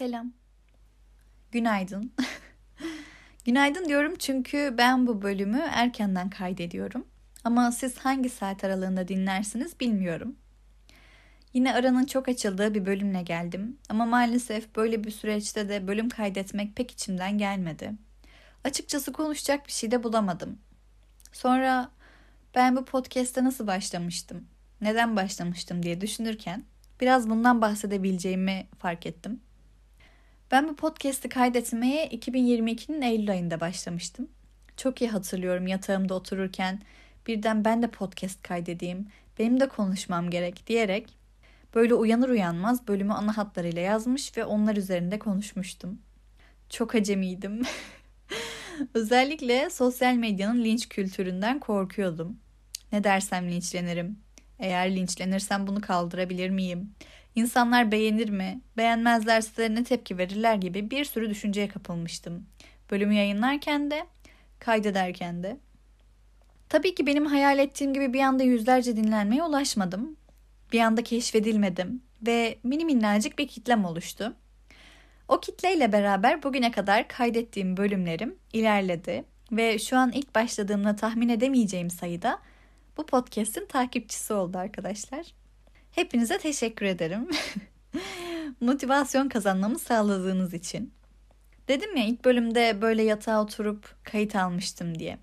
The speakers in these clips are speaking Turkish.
Selam. Günaydın. Günaydın diyorum çünkü ben bu bölümü erkenden kaydediyorum. Ama siz hangi saat aralığında dinlersiniz bilmiyorum. Yine aranın çok açıldığı bir bölümle geldim ama maalesef böyle bir süreçte de bölüm kaydetmek pek içimden gelmedi. Açıkçası konuşacak bir şey de bulamadım. Sonra ben bu podcast'e nasıl başlamıştım, neden başlamıştım diye düşünürken biraz bundan bahsedebileceğimi fark ettim. Ben bu podcast'i kaydetmeye 2022'nin Eylül ayında başlamıştım. Çok iyi hatırlıyorum yatağımda otururken birden ben de podcast kaydedeyim, benim de konuşmam gerek diyerek böyle uyanır uyanmaz bölümü ana hatlarıyla yazmış ve onlar üzerinde konuşmuştum. Çok acemiydim. Özellikle sosyal medyanın linç kültüründen korkuyordum. Ne dersem linçlenirim. Eğer linçlenirsem bunu kaldırabilir miyim? İnsanlar beğenir mi? Beğenmezlerse ne tepki verirler gibi bir sürü düşünceye kapılmıştım. Bölümü yayınlarken de, kaydederken de. Tabii ki benim hayal ettiğim gibi bir anda yüzlerce dinlenmeye ulaşmadım. Bir anda keşfedilmedim ve mini minnacık bir kitlem oluştu. O kitleyle beraber bugüne kadar kaydettiğim bölümlerim ilerledi ve şu an ilk başladığımda tahmin edemeyeceğim sayıda bu podcast'in takipçisi oldu arkadaşlar. Hepinize teşekkür ederim. Motivasyon kazanmamı sağladığınız için. Dedim ya ilk bölümde böyle yatağa oturup kayıt almıştım diye.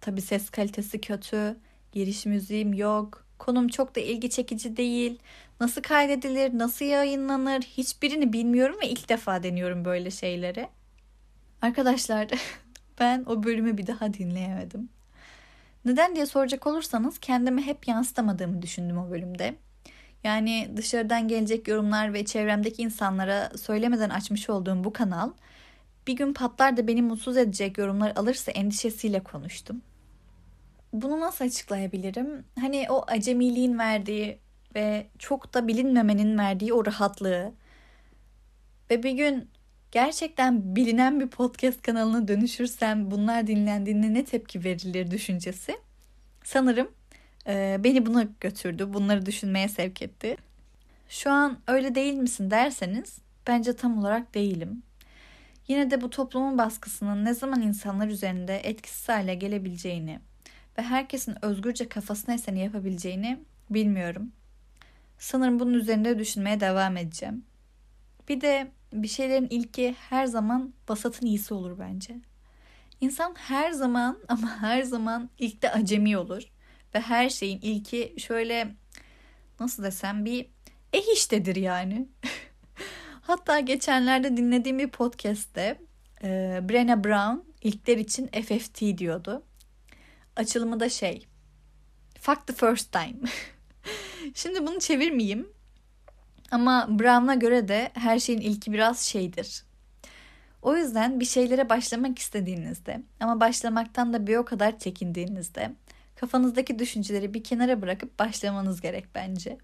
Tabi ses kalitesi kötü, giriş müziğim yok, konum çok da ilgi çekici değil. Nasıl kaydedilir, nasıl yayınlanır hiçbirini bilmiyorum ve ilk defa deniyorum böyle şeyleri. Arkadaşlar ben o bölümü bir daha dinleyemedim. Neden diye soracak olursanız kendimi hep yansıtamadığımı düşündüm o bölümde. Yani dışarıdan gelecek yorumlar ve çevremdeki insanlara söylemeden açmış olduğum bu kanal bir gün patlar da beni mutsuz edecek yorumlar alırsa endişesiyle konuştum. Bunu nasıl açıklayabilirim? Hani o acemiliğin verdiği ve çok da bilinmemenin verdiği o rahatlığı ve bir gün gerçekten bilinen bir podcast kanalına dönüşürsem bunlar dinlendiğinde ne tepki verilir düşüncesi. Sanırım e, beni buna götürdü. Bunları düşünmeye sevk etti. Şu an öyle değil misin derseniz bence tam olarak değilim. Yine de bu toplumun baskısının ne zaman insanlar üzerinde etkisiz hale gelebileceğini ve herkesin özgürce kafasına eseni yapabileceğini bilmiyorum. Sanırım bunun üzerinde düşünmeye devam edeceğim. Bir de bir şeylerin ilki her zaman basatın iyisi olur bence. İnsan her zaman ama her zaman ilk de acemi olur. Ve her şeyin ilki şöyle nasıl desem bir eh iştedir yani. Hatta geçenlerde dinlediğim bir podcast'te e, Brenna Brown ilkler için FFT diyordu. Açılımı da şey. Fuck the first time. Şimdi bunu çevirmeyeyim. Ama Brown'a göre de her şeyin ilki biraz şeydir. O yüzden bir şeylere başlamak istediğinizde ama başlamaktan da bir o kadar çekindiğinizde kafanızdaki düşünceleri bir kenara bırakıp başlamanız gerek bence.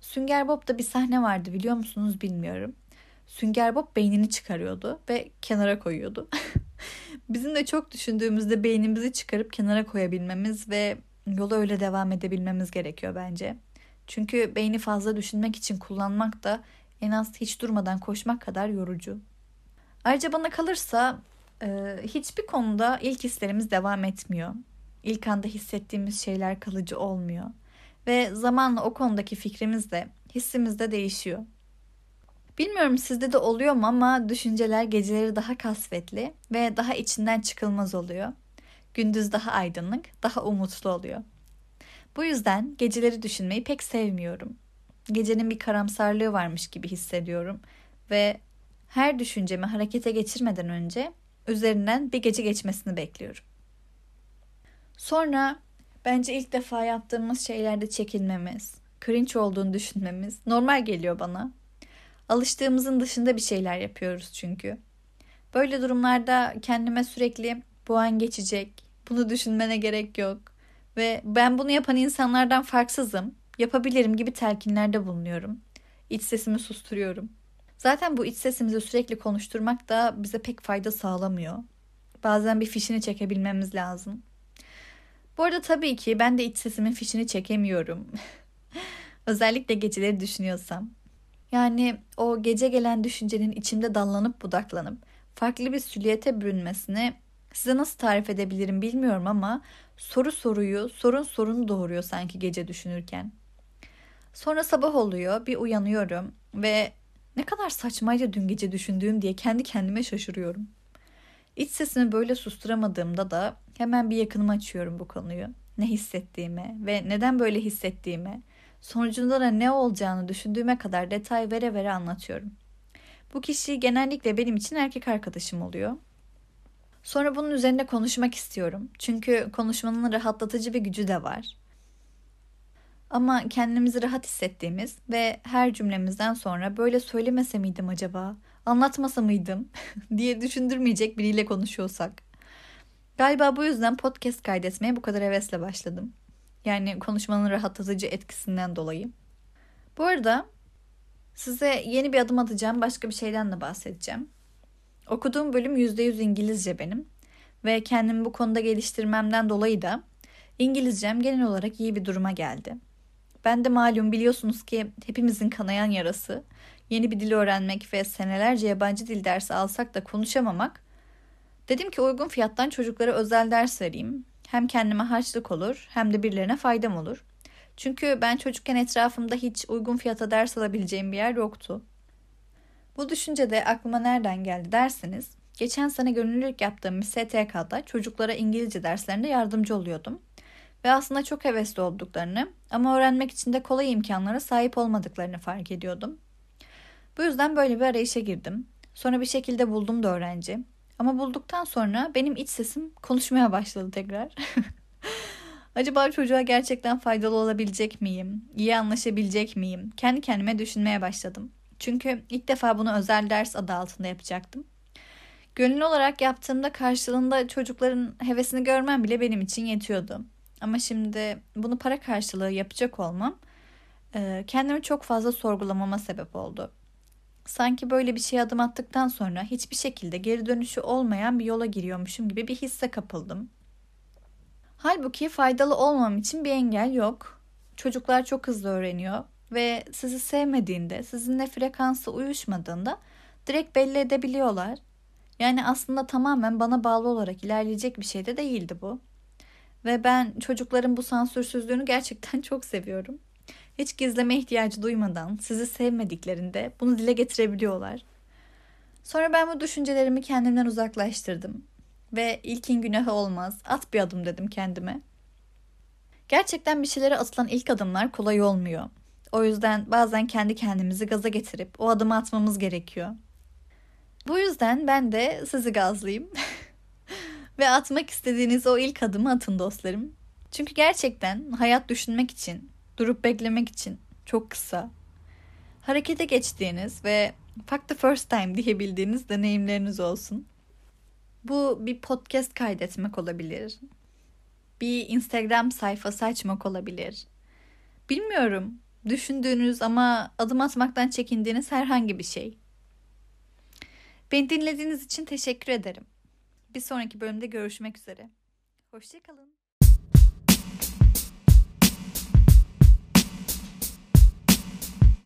Sünger Bob'da bir sahne vardı biliyor musunuz bilmiyorum. Sünger Bob beynini çıkarıyordu ve kenara koyuyordu. Bizim de çok düşündüğümüzde beynimizi çıkarıp kenara koyabilmemiz ve yola öyle devam edebilmemiz gerekiyor bence. Çünkü beyni fazla düşünmek için kullanmak da en az hiç durmadan koşmak kadar yorucu. Ayrıca bana kalırsa hiçbir konuda ilk hislerimiz devam etmiyor. İlk anda hissettiğimiz şeyler kalıcı olmuyor. Ve zamanla o konudaki fikrimiz de hissimiz de değişiyor. Bilmiyorum sizde de oluyor mu ama düşünceler geceleri daha kasvetli ve daha içinden çıkılmaz oluyor. Gündüz daha aydınlık, daha umutlu oluyor. Bu yüzden geceleri düşünmeyi pek sevmiyorum. Gecenin bir karamsarlığı varmış gibi hissediyorum ve her düşüncemi harekete geçirmeden önce üzerinden bir gece geçmesini bekliyorum. Sonra bence ilk defa yaptığımız şeylerde çekinmemiz, cringe olduğunu düşünmemiz normal geliyor bana. Alıştığımızın dışında bir şeyler yapıyoruz çünkü. Böyle durumlarda kendime sürekli bu an geçecek, bunu düşünmene gerek yok ve ben bunu yapan insanlardan farksızım, yapabilirim gibi telkinlerde bulunuyorum. İç sesimi susturuyorum. Zaten bu iç sesimizi sürekli konuşturmak da bize pek fayda sağlamıyor. Bazen bir fişini çekebilmemiz lazım. Bu arada tabii ki ben de iç sesimin fişini çekemiyorum. Özellikle geceleri düşünüyorsam. Yani o gece gelen düşüncenin içimde dallanıp budaklanıp farklı bir süliyete bürünmesini size nasıl tarif edebilirim bilmiyorum ama soru soruyu, sorun sorunu doğuruyor sanki gece düşünürken. Sonra sabah oluyor, bir uyanıyorum ve ne kadar saçmaydı dün gece düşündüğüm diye kendi kendime şaşırıyorum. İç sesimi böyle susturamadığımda da hemen bir yakınımı açıyorum bu konuyu. Ne hissettiğime ve neden böyle hissettiğime, sonucunda da ne olacağını düşündüğüme kadar detay vere vere anlatıyorum. Bu kişi genellikle benim için erkek arkadaşım oluyor. Sonra bunun üzerine konuşmak istiyorum. Çünkü konuşmanın rahatlatıcı bir gücü de var. Ama kendimizi rahat hissettiğimiz ve her cümlemizden sonra böyle söylemese miydim acaba, anlatmasa mıydım diye düşündürmeyecek biriyle konuşuyorsak. Galiba bu yüzden podcast kaydetmeye bu kadar hevesle başladım. Yani konuşmanın rahatlatıcı etkisinden dolayı. Bu arada size yeni bir adım atacağım başka bir şeyden de bahsedeceğim. Okuduğum bölüm %100 İngilizce benim ve kendimi bu konuda geliştirmemden dolayı da İngilizcem genel olarak iyi bir duruma geldi. Ben de malum biliyorsunuz ki hepimizin kanayan yarası yeni bir dil öğrenmek ve senelerce yabancı dil dersi alsak da konuşamamak. Dedim ki uygun fiyattan çocuklara özel ders vereyim. Hem kendime harçlık olur hem de birilerine faydam olur. Çünkü ben çocukken etrafımda hiç uygun fiyata ders alabileceğim bir yer yoktu. Bu düşünce de aklıma nereden geldi derseniz, geçen sene gönüllülük yaptığım bir STK'da çocuklara İngilizce derslerinde yardımcı oluyordum. Ve aslında çok hevesli olduklarını ama öğrenmek için de kolay imkanlara sahip olmadıklarını fark ediyordum. Bu yüzden böyle bir arayışa girdim. Sonra bir şekilde buldum da öğrenci. Ama bulduktan sonra benim iç sesim konuşmaya başladı tekrar. Acaba çocuğa gerçekten faydalı olabilecek miyim? İyi anlaşabilecek miyim? Kendi kendime düşünmeye başladım. Çünkü ilk defa bunu özel ders adı altında yapacaktım. Gönüllü olarak yaptığımda karşılığında çocukların hevesini görmem bile benim için yetiyordu. Ama şimdi bunu para karşılığı yapacak olmam kendimi çok fazla sorgulamama sebep oldu. Sanki böyle bir şey adım attıktan sonra hiçbir şekilde geri dönüşü olmayan bir yola giriyormuşum gibi bir hisse kapıldım. Halbuki faydalı olmam için bir engel yok. Çocuklar çok hızlı öğreniyor ve sizi sevmediğinde, sizinle frekansı uyuşmadığında direkt belli edebiliyorlar. Yani aslında tamamen bana bağlı olarak ilerleyecek bir şey de değildi bu. Ve ben çocukların bu sansürsüzlüğünü gerçekten çok seviyorum. Hiç gizleme ihtiyacı duymadan sizi sevmediklerinde bunu dile getirebiliyorlar. Sonra ben bu düşüncelerimi kendimden uzaklaştırdım. Ve ilkin günahı olmaz, at bir adım dedim kendime. Gerçekten bir şeylere atılan ilk adımlar kolay olmuyor. O yüzden bazen kendi kendimizi gaza getirip o adımı atmamız gerekiyor. Bu yüzden ben de sizi gazlayayım. Ve atmak istediğiniz o ilk adımı atın dostlarım. Çünkü gerçekten hayat düşünmek için, durup beklemek için çok kısa. Harekete geçtiğiniz ve fuck the first time diyebildiğiniz deneyimleriniz olsun. Bu bir podcast kaydetmek olabilir. Bir Instagram sayfası açmak olabilir. Bilmiyorum. Düşündüğünüz ama adım atmaktan çekindiğiniz herhangi bir şey. Beni dinlediğiniz için teşekkür ederim. Bir sonraki bölümde görüşmek üzere. Hoşçakalın.